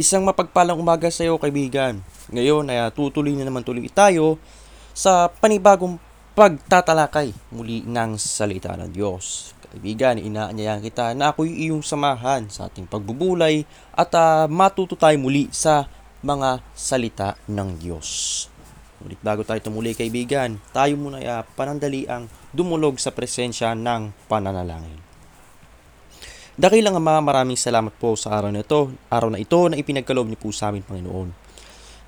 Isang mapagpalang umaga sa iyo, kaibigan. Ngayon ay ah, tutuloy na naman tuloy tayo sa panibagong pagtatalakay muli ng salita ng Diyos. Kaibigan, inaanyayahan kita na ako'y iyong samahan sa ating pagbubulay at ah, matuto tayo muli sa mga salita ng Diyos. Ulit bago tayo tumuli kaibigan, tayo muna ay ah, panandaliang dumulog sa presensya ng pananalangin. Dakilang Ama, maraming salamat po sa araw na ito, araw na ito na ipinagkaloob niyo po sa amin, Panginoon.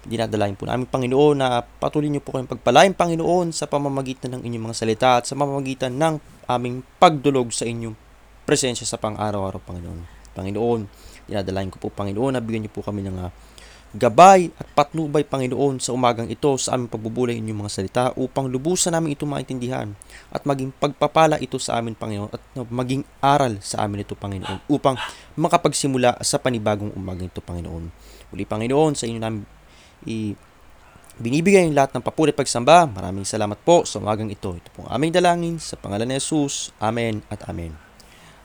Dinadalain po namin, Panginoon, na patuloy niyo po kayong pagpalain, Panginoon, sa pamamagitan ng inyong mga salita at sa pamamagitan ng aming pagdulog sa inyong presensya sa pang-araw-araw, Panginoon. Panginoon, dinadalain ko po, Panginoon, na bigyan niyo po kami ng ah, gabay at patnubay, Panginoon, sa umagang ito sa aming pagbubulay inyong mga salita upang lubusan namin ito maintindihan at maging pagpapala ito sa amin, Panginoon, at maging aral sa amin ito, Panginoon, upang makapagsimula sa panibagong umagang ito, Panginoon. Muli, Panginoon, sa inyo namin i binibigay ang lahat ng papuri pagsamba. Maraming salamat po sa umagang ito. Ito pong aming dalangin sa pangalan ni Jesus. Amen at Amen.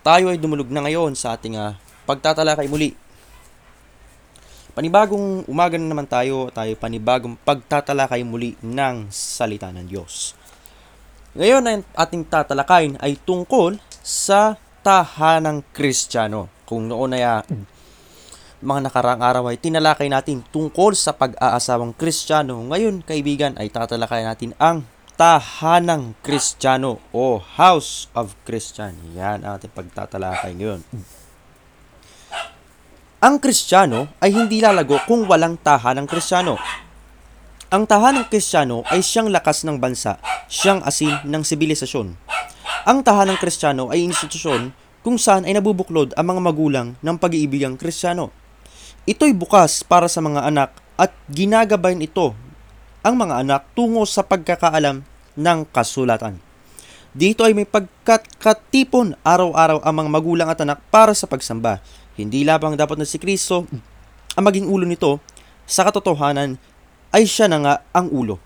Tayo ay dumulog na ngayon sa ating ah, pagtatalakay muli Panibagong umaga na naman tayo, tayo panibagong pagtatalakay muli ng salita ng Diyos. Ngayon ang ating tatalakayin ay tungkol sa tahanang Kristiyano. Kung noon ay ah, mga nakaraang araw ay tinalakay natin tungkol sa pag-aasawang Kristiyano. Ngayon, kaibigan, ay tatalakay natin ang tahanang Kristiyano o House of Christian. Yan ang ating pagtatalakay ngayon. Ang Kristiyano ay hindi lalago kung walang tahanang Kristiyano. Ang tahanang Kristiyano ay siyang lakas ng bansa, siyang asin ng sibilisasyon. Ang tahanang Kristiyano ay institusyon kung saan ay nabubuklod ang mga magulang ng pag-iibigang Kristiyano. Ito'y bukas para sa mga anak at ginagabayan ito ang mga anak tungo sa pagkakaalam ng kasulatan. Dito ay may pagkatipon araw-araw ang mga magulang at anak para sa pagsamba. Hindi labang dapat na si Kristo ang maging ulo nito, sa katotohanan ay siya na nga ang ulo.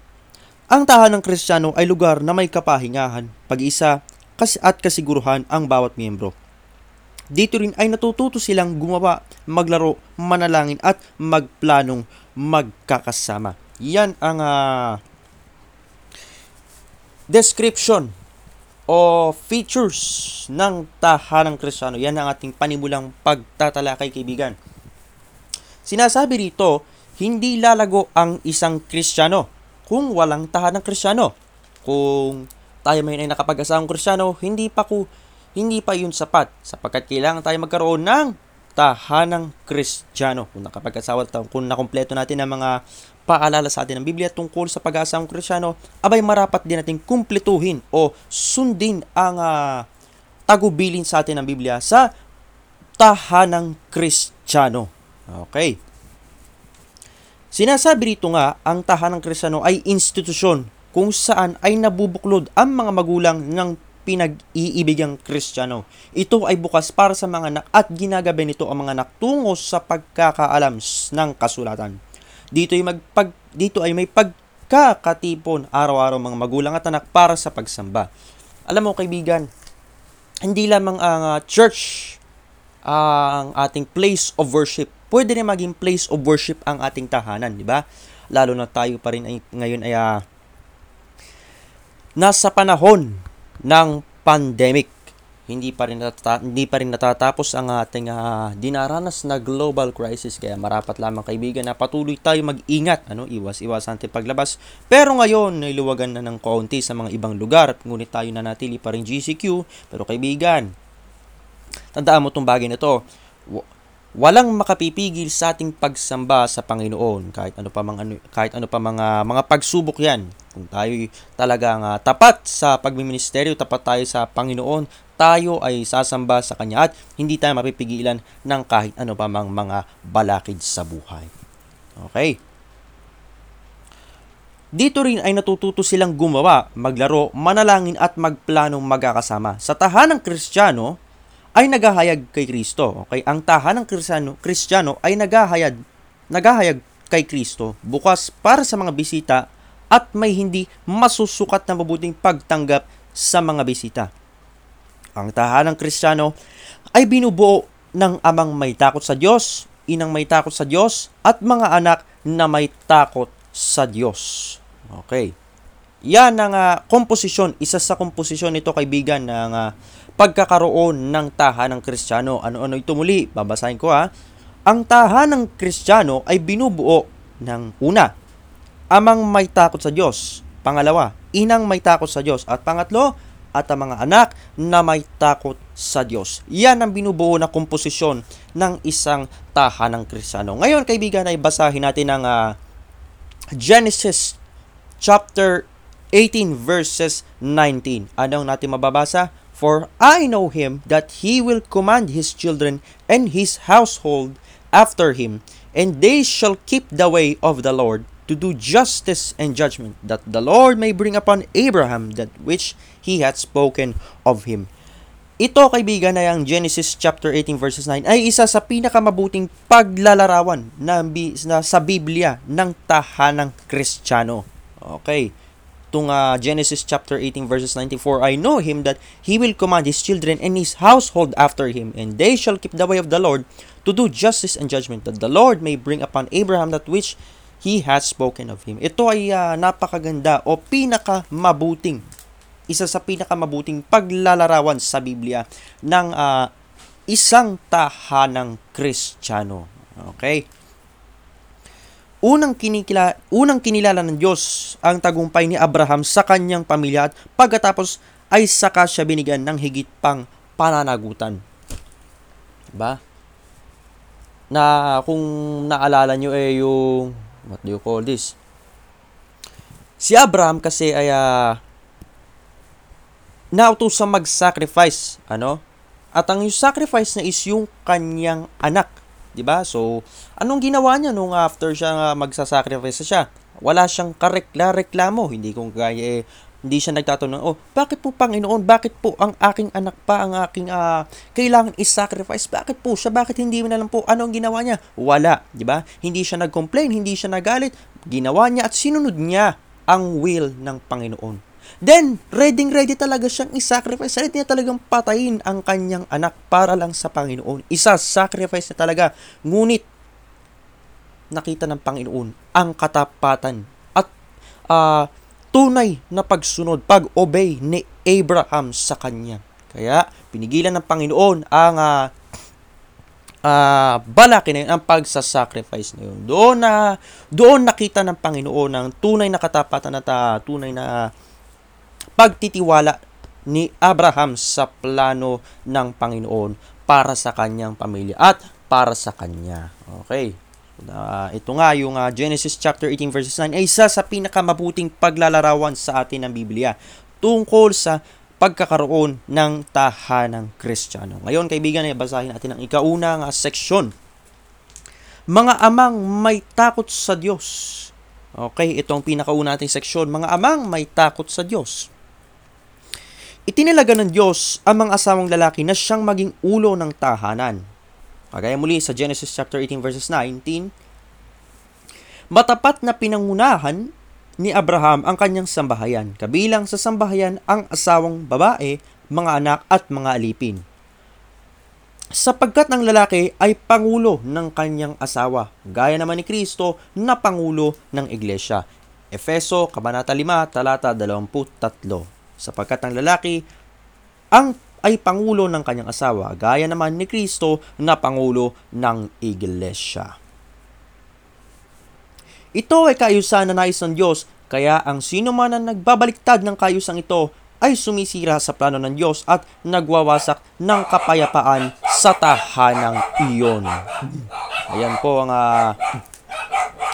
Ang tahanang Kristiyano ay lugar na may kapahingahan, pag-isa kas- at kasiguruhan ang bawat miyembro. Dito rin ay natututo silang gumawa, maglaro, manalangin at magplanong magkakasama. Yan ang ah, description o features ng tahanang Kristiyano. Yan ang ating panimulang pagtatalakay, kaibigan. Sinasabi rito, hindi lalago ang isang Kristiyano kung walang tahanang Kristiyano. Kung tayo may ay nakapag-asawang Kristiyano, hindi pa ko hindi pa yun sapat sapagkat kailangan tayo magkaroon ng tahanang Kristiyano. Kung nakapag-asawa kung nakompleto natin ang mga paalala sa atin ng Biblia tungkol sa pag-aasawang Kristiyano, abay marapat din natin kumpletuhin o sundin ang ah, tagubilin sa atin ng Biblia sa tahanang Kristiyano. Okay. Sinasabi rito nga, ang tahanang Kristiyano ay institusyon kung saan ay nabubuklod ang mga magulang ng pinag-iibigang Kristiyano. Ito ay bukas para sa mga anak at ginagabi nito ang mga anak tungo sa pagkakaalam ng kasulatan. Dito ay magpag dito ay may pagkakatipon araw-araw mga magulang at anak para sa pagsamba. Alam mo kaibigan, hindi lamang ang ah, church ang ating place of worship. Pwede rin maging place of worship ang ating tahanan, di ba? Lalo na tayo pa rin ay, ngayon ay ah, nasa panahon ng pandemic. Hindi pa rin natata- hindi pa rin natatapos ang ating ah, dinaranas na global crisis kaya marapat lamang kaibigan na patuloy tayo mag-ingat, ano, iwas-iwas natin paglabas. Pero ngayon, nailuwagan na ng kaunti sa mga ibang lugar, ngunit tayo nanatili pa rin GCQ. Pero kaibigan, tandaan mo tong bagay na to. Wa- Walang makapipigil sa ating pagsamba sa Panginoon kahit ano pa mga ano, kahit ano pa mga mga pagsubok 'yan. Kung tayo talagang ah, tapat sa pagmiministeryo, tapat tayo sa Panginoon, tayo ay sasamba sa Kanya at hindi tayo mapipigilan ng kahit ano pa mang mga balakid sa buhay. Okay? Dito rin ay natututo silang gumawa, maglaro, manalangin at magplanong magkakasama. Sa tahanang Kristiyano ay naghahayag kay Kristo. Okay? Ang tahanang Kristiyano, Kristiyano ay naghahayag, naghahayag kay Kristo bukas para sa mga bisita at may hindi masusukat na mabuting pagtanggap sa mga bisita. Ang tahanang Kristiyano ay binubuo ng amang may takot sa Diyos inang may takot sa Diyos, at mga anak na may takot sa Diyos. Okay. Yan ang uh, komposisyon, isa sa komposisyon nito kaibigan ng uh, pagkakaroon ng tahanang Kristiyano. Ano-ano ito muli? Babasahin ko ha. Ang tahanang Kristiyano ay binubuo ng una, amang may takot sa Diyos. Pangalawa, inang may takot sa Diyos. At pangatlo, at ang mga anak na may takot sa Diyos. Yan ang binubuo na komposisyon ng isang tahanang Kristiyano. Ngayon, kaibigan, ay basahin natin ang uh, Genesis chapter 18 verses 19. Anong natin mababasa? For I know him that he will command his children and his household after him, and they shall keep the way of the Lord to do justice and judgment, that the Lord may bring upon Abraham that which he had spoken of him. Ito, kaibigan, ay ang Genesis chapter 18 verses 9 ay isa sa pinakamabuting paglalarawan na, na sa Biblia ng tahanang Kristiyano. Okay. Itong uh, Genesis chapter 18 verses 94, I know him that he will command his children and his household after him, and they shall keep the way of the Lord to do justice and judgment, that the Lord may bring upon Abraham that which He has spoken of him. Ito ay uh, napakaganda o pinakamabuting isa sa pinakamabuting paglalarawan sa Biblia ng uh, isang tahanang Kristiyano. Okay? Unang kinikila, unang kinilala ng Diyos ang tagumpay ni Abraham sa kanyang pamilya at pagkatapos ay saka siya binigyan ng higit pang pananagutan. Ba? Na kung naalala nyo eh yung what do you call this? Si Abraham kasi ay uh, nautusang mag-sacrifice, ano? At ang yung sacrifice na is yung kanyang anak, 'di ba? So, anong ginawa niya nung after siya magsa-sacrifice siya? Wala siyang karekla-reklamo, hindi kung gaya eh, hindi siya nagtatanong, oh, bakit po Panginoon? Bakit po ang aking anak pa, ang aking uh, kailangan is-sacrifice? Bakit po siya? Bakit hindi mo na lang po ano ang ginawa niya? Wala, di ba? Hindi siya nag-complain, hindi siya nagalit. Ginawa niya at sinunod niya ang will ng Panginoon. Then, ready ready talaga siyang i-sacrifice. Ready niya talagang patayin ang kanyang anak para lang sa Panginoon. Isa-sacrifice na talaga. Ngunit, nakita ng Panginoon ang katapatan at uh, tunay na pagsunod, pag-obey ni Abraham sa kanya. Kaya, pinigilan ng Panginoon ang uh, uh, balaki na yun, ang pagsasacrifice na yun. Doon na, doon nakita ng Panginoon ang tunay na katapatan at uh, tunay na pagtitiwala ni Abraham sa plano ng Panginoon para sa kanyang pamilya at para sa kanya. Okay. Uh, ito nga yung uh, Genesis chapter 18 verses 9 ay isa sa pinakamabuting paglalarawan sa atin ng Biblia tungkol sa pagkakaroon ng tahanang Kristiyano. Ngayon kaibigan ay basahin natin ang ikaunang uh, seksyon. Mga amang may takot sa Diyos. Okay, itong pinakauna nating seksyon. Mga amang may takot sa Diyos. Itinilaga ng Diyos ang mga asawang lalaki na siyang maging ulo ng tahanan Kagaya muli sa Genesis chapter 18 verses 19, matapat na pinangunahan ni Abraham ang kanyang sambahayan, kabilang sa sambahayan ang asawang babae, mga anak at mga alipin. Sapagkat ng lalaki ay pangulo ng kanyang asawa, gaya naman ni Kristo na pangulo ng iglesia. Efeso, Kabanata 5, talata 23. Sapagkat ang lalaki ang ay pangulo ng kanyang asawa, gaya naman ni Kristo na pangulo ng iglesia. Ito ay kaayusan na nais ng Diyos, kaya ang sino man ang nagbabaliktad ng kaayusan ito ay sumisira sa plano ng Diyos at nagwawasak ng kapayapaan sa tahanang iyon. Ayan po ang uh,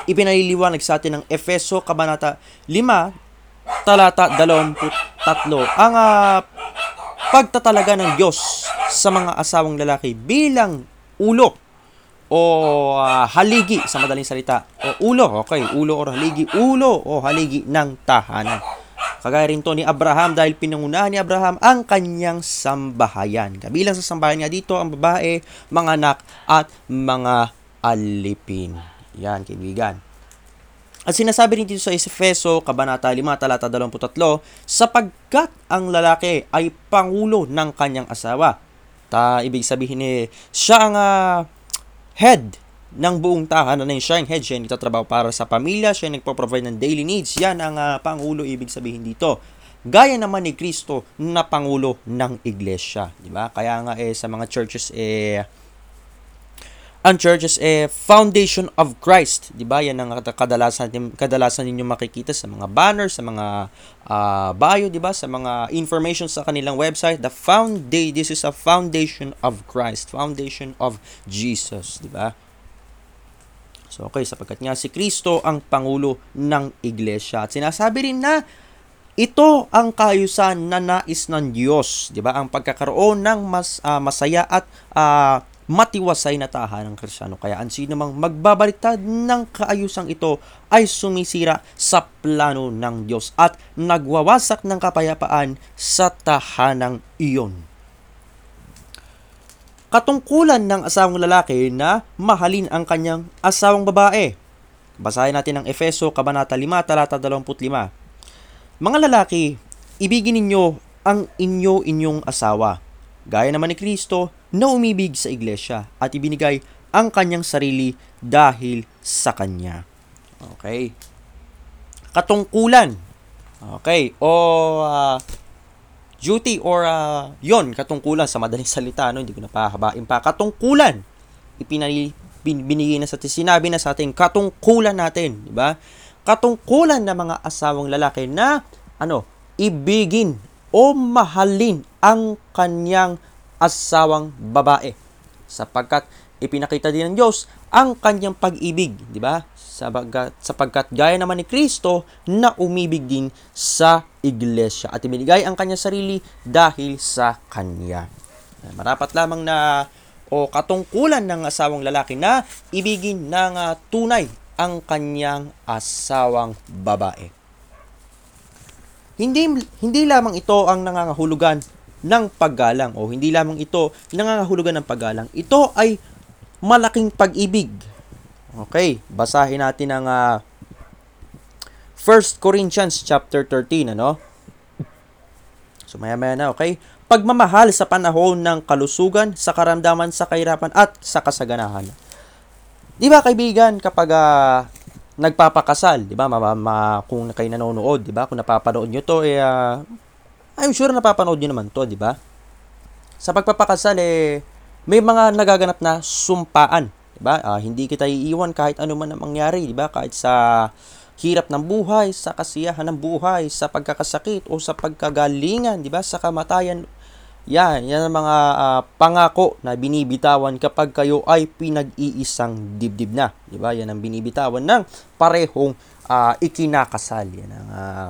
ipinaliliwanag sa atin ng Efeso Kabanata 5, talata 23. Ang uh, pagtatalaga ng Diyos sa mga asawang lalaki bilang ulo o uh, haligi sa madaling salita. O ulo, okay, ulo or haligi, ulo o haligi ng tahanan. Kagaya rin to ni Abraham dahil pinangunahan ni Abraham ang kanyang sambahayan. Kabilang sa sambahayan niya dito ang babae, mga anak at mga alipin. Yan, kaibigan. At sinasabi rin dito sa Efeso, Kabanata 5, talata 23, sapagkat ang lalaki ay pangulo ng kanyang asawa. Ta, ibig sabihin eh, siya ang uh, head ng buong tahanan ng siya yung head, siya nagtatrabaho para sa pamilya, siya nagpo-provide ng daily needs. Yan ang uh, Pangulo ibig sabihin dito. Gaya naman ni Kristo na Pangulo ng Iglesia. Di ba? Kaya nga eh, sa mga churches eh, ang churches eh foundation of Christ, 'di ba? Yan ang kadalasan kadalasan ninyo makikita sa mga banners, sa mga uh, bio, 'di ba? Sa mga information sa kanilang website, the foundation this is a foundation of Christ, foundation of Jesus, 'di ba? So okay, sapagkat nga si Kristo ang pangulo ng iglesia. At sinasabi rin na ito ang kaayusan na nais ng Diyos, 'di ba? Ang pagkakaroon ng mas uh, masaya at uh, matiwasay na tahanang krisyano. Kaya ang sino mang magbabaliktad ng kaayusang ito ay sumisira sa plano ng Diyos at nagwawasak ng kapayapaan sa tahanang iyon. Katungkulan ng asawang lalaki na mahalin ang kanyang asawang babae. Basahin natin ang Efeso, Kabanata 5, talata 25. Mga lalaki, ibigin ninyo ang inyo inyong asawa. Gaya naman ni Kristo, na umibig sa iglesia at ibinigay ang kanyang sarili dahil sa kanya. Okay. Katungkulan. Okay. O uh, duty or uh, yon katungkulan sa madaling salita no hindi ko na pahabain pa katungkulan ipinali binigay na sa sinabi na sa ating katungkulan natin di ba katungkulan ng mga asawang lalaki na ano ibigin o mahalin ang kanyang asawang babae sapagkat ipinakita din ng Diyos ang kanyang pag-ibig, di ba? Sapagkat, sapagkat gaya naman ni Kristo na umibig din sa iglesia at ibinigay ang kanyang sarili dahil sa kanya. Marapat lamang na o katungkulan ng asawang lalaki na ibigin ng uh, tunay ang kanyang asawang babae. Hindi hindi lamang ito ang nangangahulugan ng paggalang o hindi lamang ito nangangahulugan ng paggalang. Ito ay malaking pag-ibig. Okay, basahin natin ang uh, 1 Corinthians chapter 13, ano? So maya-maya na, okay? Pagmamahal sa panahon ng kalusugan, sa karamdaman, sa kahirapan at sa kasaganahan. Di ba kaibigan, kapag uh, nagpapakasal, di ba? Ma- ma- kung kayo nanonood, di ba? Kung napapanood nyo to, eh, uh, I'm sure napapanood nyo naman to, di ba? Sa pagpapakasal, eh, may mga nagaganap na sumpaan. Di ba? Uh, hindi kita iiwan kahit ano man ang mangyari, di ba? Kahit sa hirap ng buhay, sa kasiyahan ng buhay, sa pagkakasakit o sa pagkagalingan, di ba? Sa kamatayan. Yan, yan ang mga uh, pangako na binibitawan kapag kayo ay pinag-iisang dibdib na. Di ba? Yan ang binibitawan ng parehong uh, ikinakasal. Yan ang uh,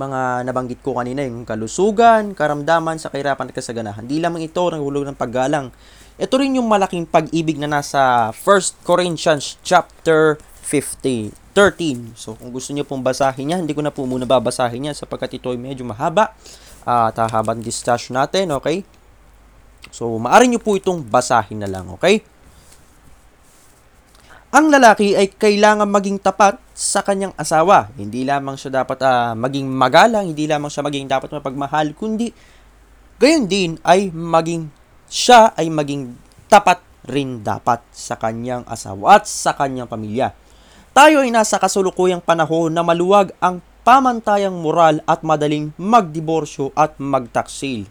mga nabanggit ko kanina, yung kalusugan, karamdaman, sa kahirapan at kasaganahan. Di lamang ito ang hulog ng paggalang. Ito rin yung malaking pag-ibig na nasa 1 Corinthians chapter 50, 13. So, kung gusto niyo pong basahin yan, hindi ko na po muna babasahin yan sapagkat ito ay medyo mahaba. At uh, habang discussion natin, okay? So, maaari niyo po itong basahin na lang, okay? Ang lalaki ay kailangan maging tapat sa kanyang asawa. Hindi lamang siya dapat uh, maging magalang, hindi lamang siya maging dapat mapagmahal, kundi gayon din ay maging siya ay maging tapat rin dapat sa kanyang asawa at sa kanyang pamilya. Tayo ay nasa kasulukuyang panahon na maluwag ang pamantayang moral at madaling magdiborsyo at magtaksil.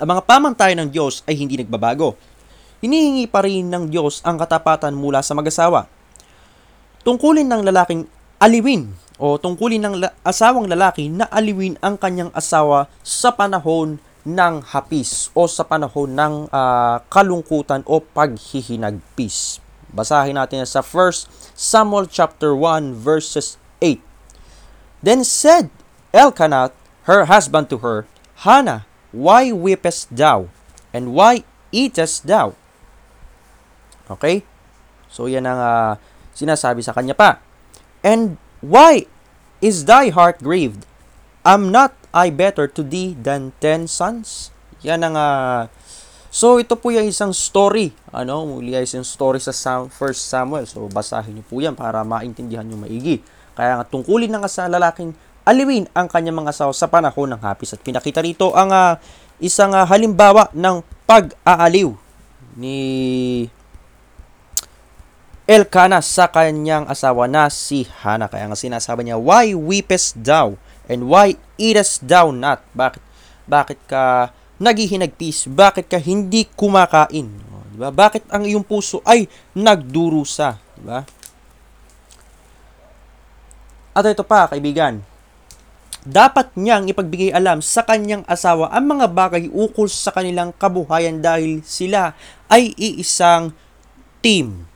Ang mga pamantayan ng Diyos ay hindi nagbabago hinihingi pa rin ng Diyos ang katapatan mula sa mag-asawa. Tungkulin ng lalaking aliwin o tungkulin ng la- asawang lalaki na aliwin ang kanyang asawa sa panahon ng hapis o sa panahon ng uh, kalungkutan o paghihinagpis. Basahin natin sa 1 Samuel chapter 1 verses 8. Then said Elkanah, her husband to her, Hannah, why weepest thou? And why eatest thou? Okay? So yan ang uh, sinasabi sa kanya pa. And why is thy heart grieved? Am not I better to thee than ten sons? Yan ang uh, So ito po yung isang story. Ano, muli ay isang story sa Sam, First Samuel. So basahin niyo po yan para maintindihan niyo maigi. Kaya nga tungkulin ng sa lalaking aliwin ang kanyang mga asawa sa panahon ng hapis. At pinakita rito ang uh, isang uh, halimbawa ng pag-aaliw ni Elkana sa kanyang asawa na si Hana. Kaya nga sinasabi niya, Why weepest thou? And why eatest thou not? Bakit, bakit ka naghihinagpis? Bakit ka hindi kumakain? O, Diba? Bakit ang iyong puso ay nagdurusa? Diba? At ito pa, kaibigan, dapat niyang ipagbigay alam sa kanyang asawa ang mga bagay ukol sa kanilang kabuhayan dahil sila ay iisang team.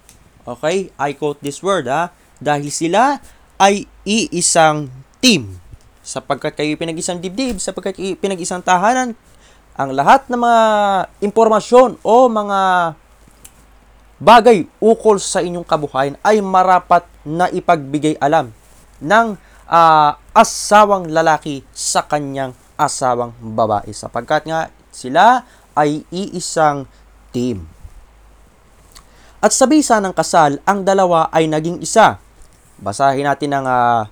Okay? I quote this word ha. Dahil sila ay iisang team. Sapagkat kayo pinag-isang dibdib, sapagkat kayo pinag-isang tahanan, ang lahat ng mga impormasyon o mga bagay ukol sa inyong kabuhayan ay marapat na ipagbigay alam ng ah, asawang lalaki sa kanyang asawang babae sapagkat nga sila ay iisang team. At sa bisa ng kasal, ang dalawa ay naging isa. Basahin natin ang ah,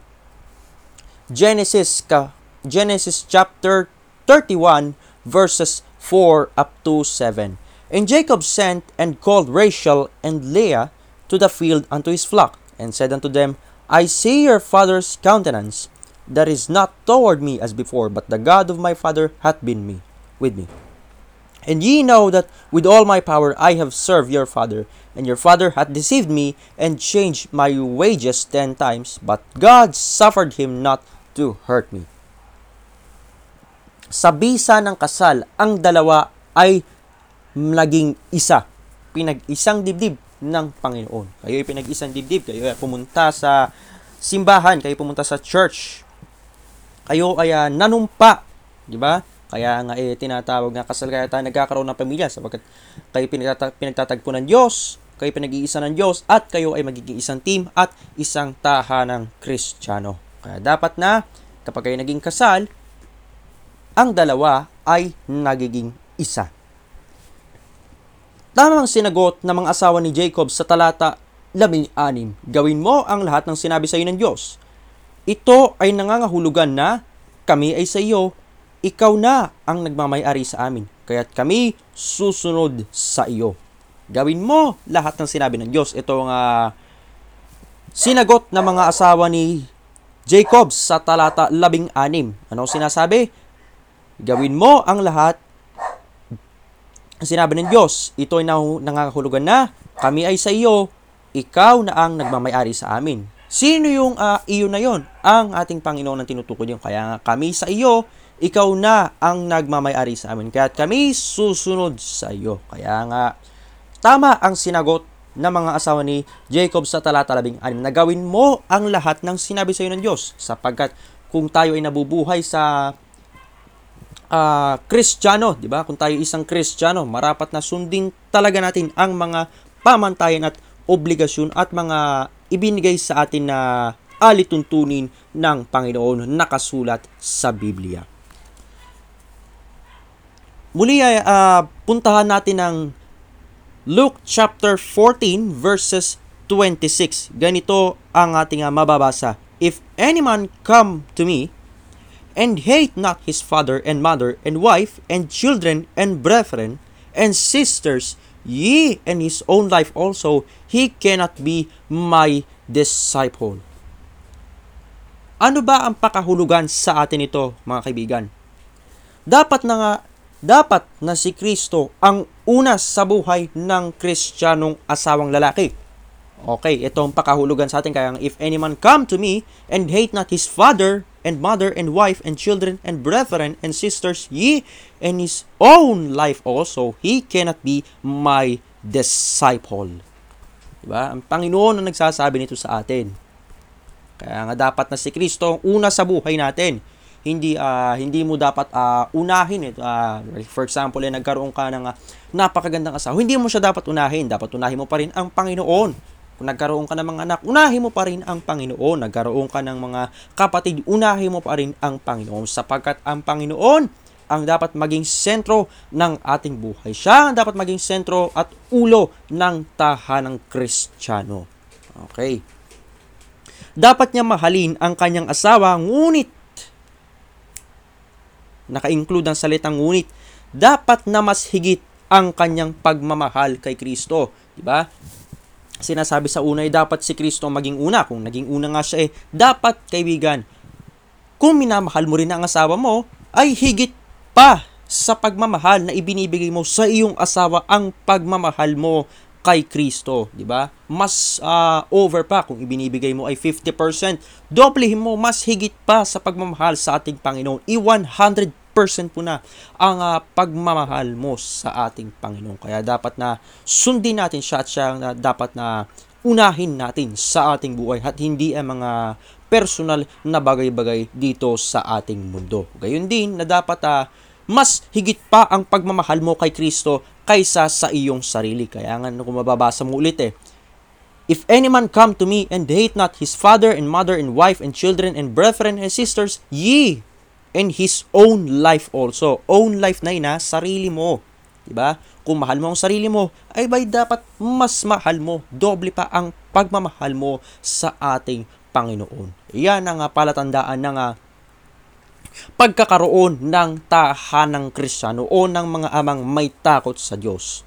Genesis ka Genesis chapter 31 verses 4 up to 7. And Jacob sent and called Rachel and Leah to the field unto his flock, and said unto them, I see your father's countenance, that is not toward me as before, but the God of my father hath been me with me. And ye know that with all my power I have served your father, and your father hath deceived me, and changed my wages ten times, but God suffered him not to hurt me. Sa bisa ng kasal, ang dalawa ay naging isa. Pinag-isang dibdib ng Panginoon. Kayo ay pinag-isang dibdib. Kayo ay pumunta sa simbahan. Kayo pumunta sa church. Kayo ay ah, nanumpa. Di ba? Kaya nga eh, tinatawag na kasal kaya tayo nagkakaroon ng pamilya sapagkat kayo pinagtata- pinagtatagpo ng Diyos, kayo pinag-iisa ng Diyos, at kayo ay magiging isang team at isang tahanang Kristiyano. Kaya dapat na, kapag kayo naging kasal, ang dalawa ay nagiging isa. Tamang sinagot ng mga asawa ni Jacob sa talata 16, Gawin mo ang lahat ng sinabi sa iyo ng Diyos. Ito ay nangangahulugan na kami ay sa iyo, ikaw na ang nagmamayari sa amin, kaya't kami susunod sa iyo. Gawin mo lahat ng sinabi ng Diyos. Ito ang ah, sinagot ng mga asawa ni Jacob sa talata 16. Ano sinasabi? Gawin mo ang lahat sinabi ng Diyos. Ito ay nang- nangangahulugan na kami ay sa iyo, ikaw na ang nagmamayari sa amin. Sino yung ah, iyo na yon? Ang ating Panginoon ang tinutukoy yung kaya nga kami sa iyo, ikaw na ang nagmamayari sa amin. Kaya kami susunod sa iyo. Kaya nga tama ang sinagot ng mga asawa ni Jacob sa talata 16 na gawin mo ang lahat ng sinabi sa iyo ng Diyos sapagkat kung tayo ay nabubuhay sa ah Kristiyano, 'di ba? Kung tayo isang Kristiyano, marapat na sundin talaga natin ang mga pamantayan at obligasyon at mga ibinigay sa atin na alituntunin ng Panginoon nakasulat sa Biblia. Muli ay ah, puntahan natin ang Luke chapter 14 verses 26. Ganito ang ating ah, mababasa. If any man come to me and hate not his father and mother and wife and children and brethren and sisters, ye and his own life also, he cannot be my disciple. Ano ba ang pakahulugan sa atin ito, mga kaibigan? Dapat na nga, dapat na si Kristo ang una sa buhay ng Kristiyanong asawang lalaki. Okay, ito ang pakahulugan sa atin. Kaya if any man come to me and hate not his father and mother and wife and children and brethren and sisters, ye and his own life also, he cannot be my disciple. Diba? Ang Panginoon ang nagsasabi nito sa atin. Kaya nga dapat na si Kristo ang una sa buhay natin. Hindi ah, hindi mo dapat ah, unahin ito. Ah, for example, eh, nagkaroon ka ng ah, napakagandang asawa. Hindi mo siya dapat unahin. Dapat unahin mo pa rin ang Panginoon. Kung nagkaroon ka ng mga anak, unahin mo pa rin ang Panginoon. Nagkaroon ka ng mga kapatid, unahin mo pa rin ang Panginoon. Sapagkat ang Panginoon ang dapat maging sentro ng ating buhay. Siya ang dapat maging sentro at ulo ng tahanang Kristiyano. Okay. Dapat niya mahalin ang kanyang asawa, ngunit naka-include ang salitang ngunit, dapat na mas higit ang kanyang pagmamahal kay Kristo, di ba? sinasabi sa una ay dapat si Kristo maging una. Kung naging una nga siya eh, dapat kaibigan, kung minamahal mo rin ang asawa mo, ay higit pa sa pagmamahal na ibinibigay mo sa iyong asawa ang pagmamahal mo kay Kristo, di ba? Mas ah, over pa kung ibinibigay mo ay 50%, doblehin mo mas higit pa sa pagmamahal sa ating Panginoon. I-100% po na ang ah, pagmamahal mo sa ating Panginoon. Kaya dapat na sundin natin siya at siya na dapat na unahin natin sa ating buhay at hindi ang mga personal na bagay-bagay dito sa ating mundo. Gayon din na dapat ah, mas higit pa ang pagmamahal mo kay Kristo kaysa sa iyong sarili. Kaya nga kung mababasa mo ulit eh, If any man come to me and hate not his father and mother and wife and children and brethren and sisters, ye and his own life also. Own life na ina, sarili mo. Diba? Kung mahal mo ang sarili mo, ay bay dapat mas mahal mo. Doble pa ang pagmamahal mo sa ating Panginoon. Yan ang palatandaan ng uh, pagkakaroon ng tahanang kristyano o ng mga amang may takot sa Diyos.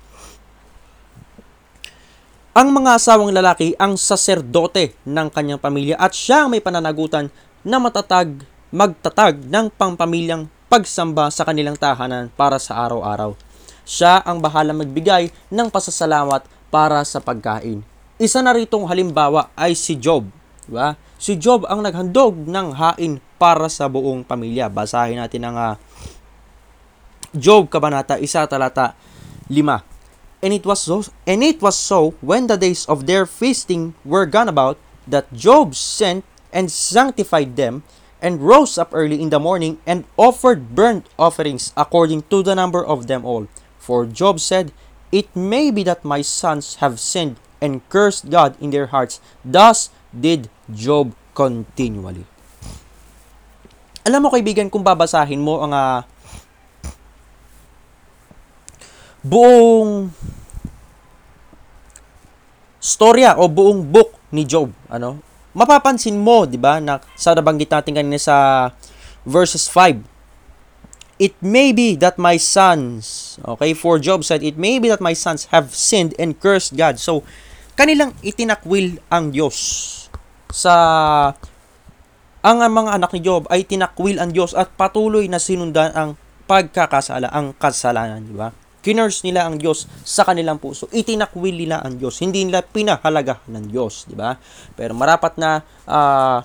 Ang mga asawang lalaki ang saserdote ng kanyang pamilya at siya ang may pananagutan na matatag, magtatag ng pangpamilyang pagsamba sa kanilang tahanan para sa araw-araw. Siya ang bahala magbigay ng pasasalamat para sa pagkain. Isa na ritong halimbawa ay si Job. Diba? Si Job ang naghandog ng hain para sa buong pamilya. Basahin natin ang uh, Job Kabanata 1 talata 5. And it was so and it was so when the days of their feasting were gone about that Job sent and sanctified them and rose up early in the morning and offered burnt offerings according to the number of them all. For Job said, It may be that my sons have sinned and cursed God in their hearts. Thus did Job continually. Alam mo kaibigan, kung babasahin mo ang uh, buong storya o buong book ni Job, ano? Mapapansin mo, 'di ba, na sa nabanggit natin kanina sa verses 5. It may be that my sons, okay, for Job said, it may be that my sons have sinned and cursed God. So, kanilang itinakwil ang Diyos sa ang mga anak ni Job ay tinakwil ang Diyos at patuloy na sinundan ang pagkakasala, ang kasalanan, di ba? Kinurse nila ang Diyos sa kanilang puso. Itinakwil nila ang Diyos. Hindi nila pinahalagahan ng Diyos, di ba? Pero marapat na uh,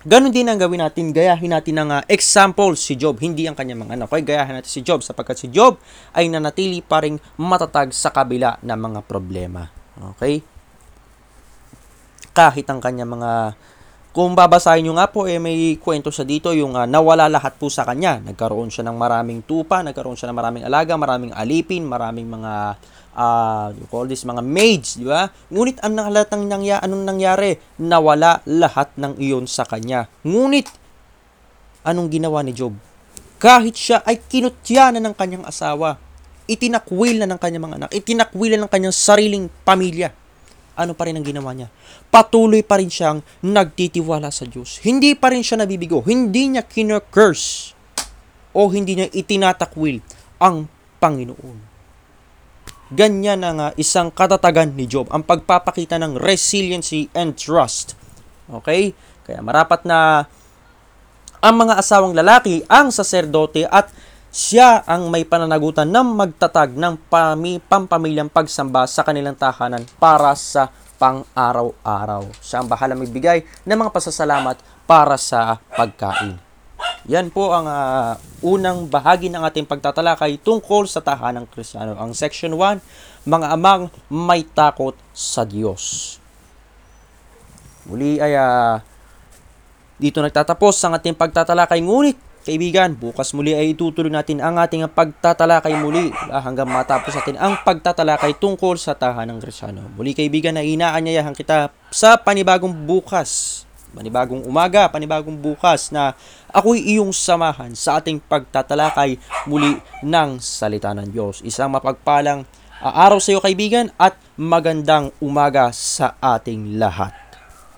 ganun din ang gawin natin. Gayahin natin ng uh, example si Job, hindi ang kanyang mga anak. Okay, gayahin natin si Job sapagkat si Job ay nanatili pa ring matatag sa kabila ng mga problema. Okay? Kahit ang kanyang mga kung babasahin nyo nga po, eh, may kwento sa dito yung uh, nawala lahat po sa kanya. Nagkaroon siya ng maraming tupa, nagkaroon siya ng maraming alaga, maraming alipin, maraming mga, uh, you call this, mga maids, di ba? Ngunit ang lahat ng nangya, anong nangyari? Nawala lahat ng iyon sa kanya. Ngunit, anong ginawa ni Job? Kahit siya ay kinutya na ng kanyang asawa, itinakwil na ng kanyang mga anak, itinakwil na ng kanyang sariling pamilya ano pa rin ang ginawa niya? Patuloy pa rin siyang nagtitiwala sa Diyos. Hindi pa rin siya nabibigo. Hindi niya kinurse o hindi niya itinatakwil ang Panginoon. Ganyan ang uh, isang katatagan ni Job, ang pagpapakita ng resiliency and trust. Okay? Kaya marapat na ang mga asawang lalaki, ang saserdote at siya ang may pananagutan ng magtatag ng pami, pampamilyang pagsamba sa kanilang tahanan para sa pang-araw-araw. Siya ang bahala magbigay ng mga pasasalamat para sa pagkain. Yan po ang uh, unang bahagi ng ating pagtatalakay tungkol sa tahanang kristyano. Ang section 1, mga amang may takot sa Diyos. Muli ay uh, dito nagtatapos ang ating pagtatalakay. Ngunit Kaibigan, bukas muli ay itutuloy natin ang ating pagtatalakay muli ah, hanggang matapos natin ang pagtatalakay tungkol sa tahanang Krisyano. Muli kaibigan, na inaanyayahan kita sa panibagong bukas, panibagong umaga, panibagong bukas na ako'y iyong samahan sa ating pagtatalakay muli ng salita ng Diyos. Isang mapagpalang uh, araw sa iyo kaibigan at magandang umaga sa ating lahat.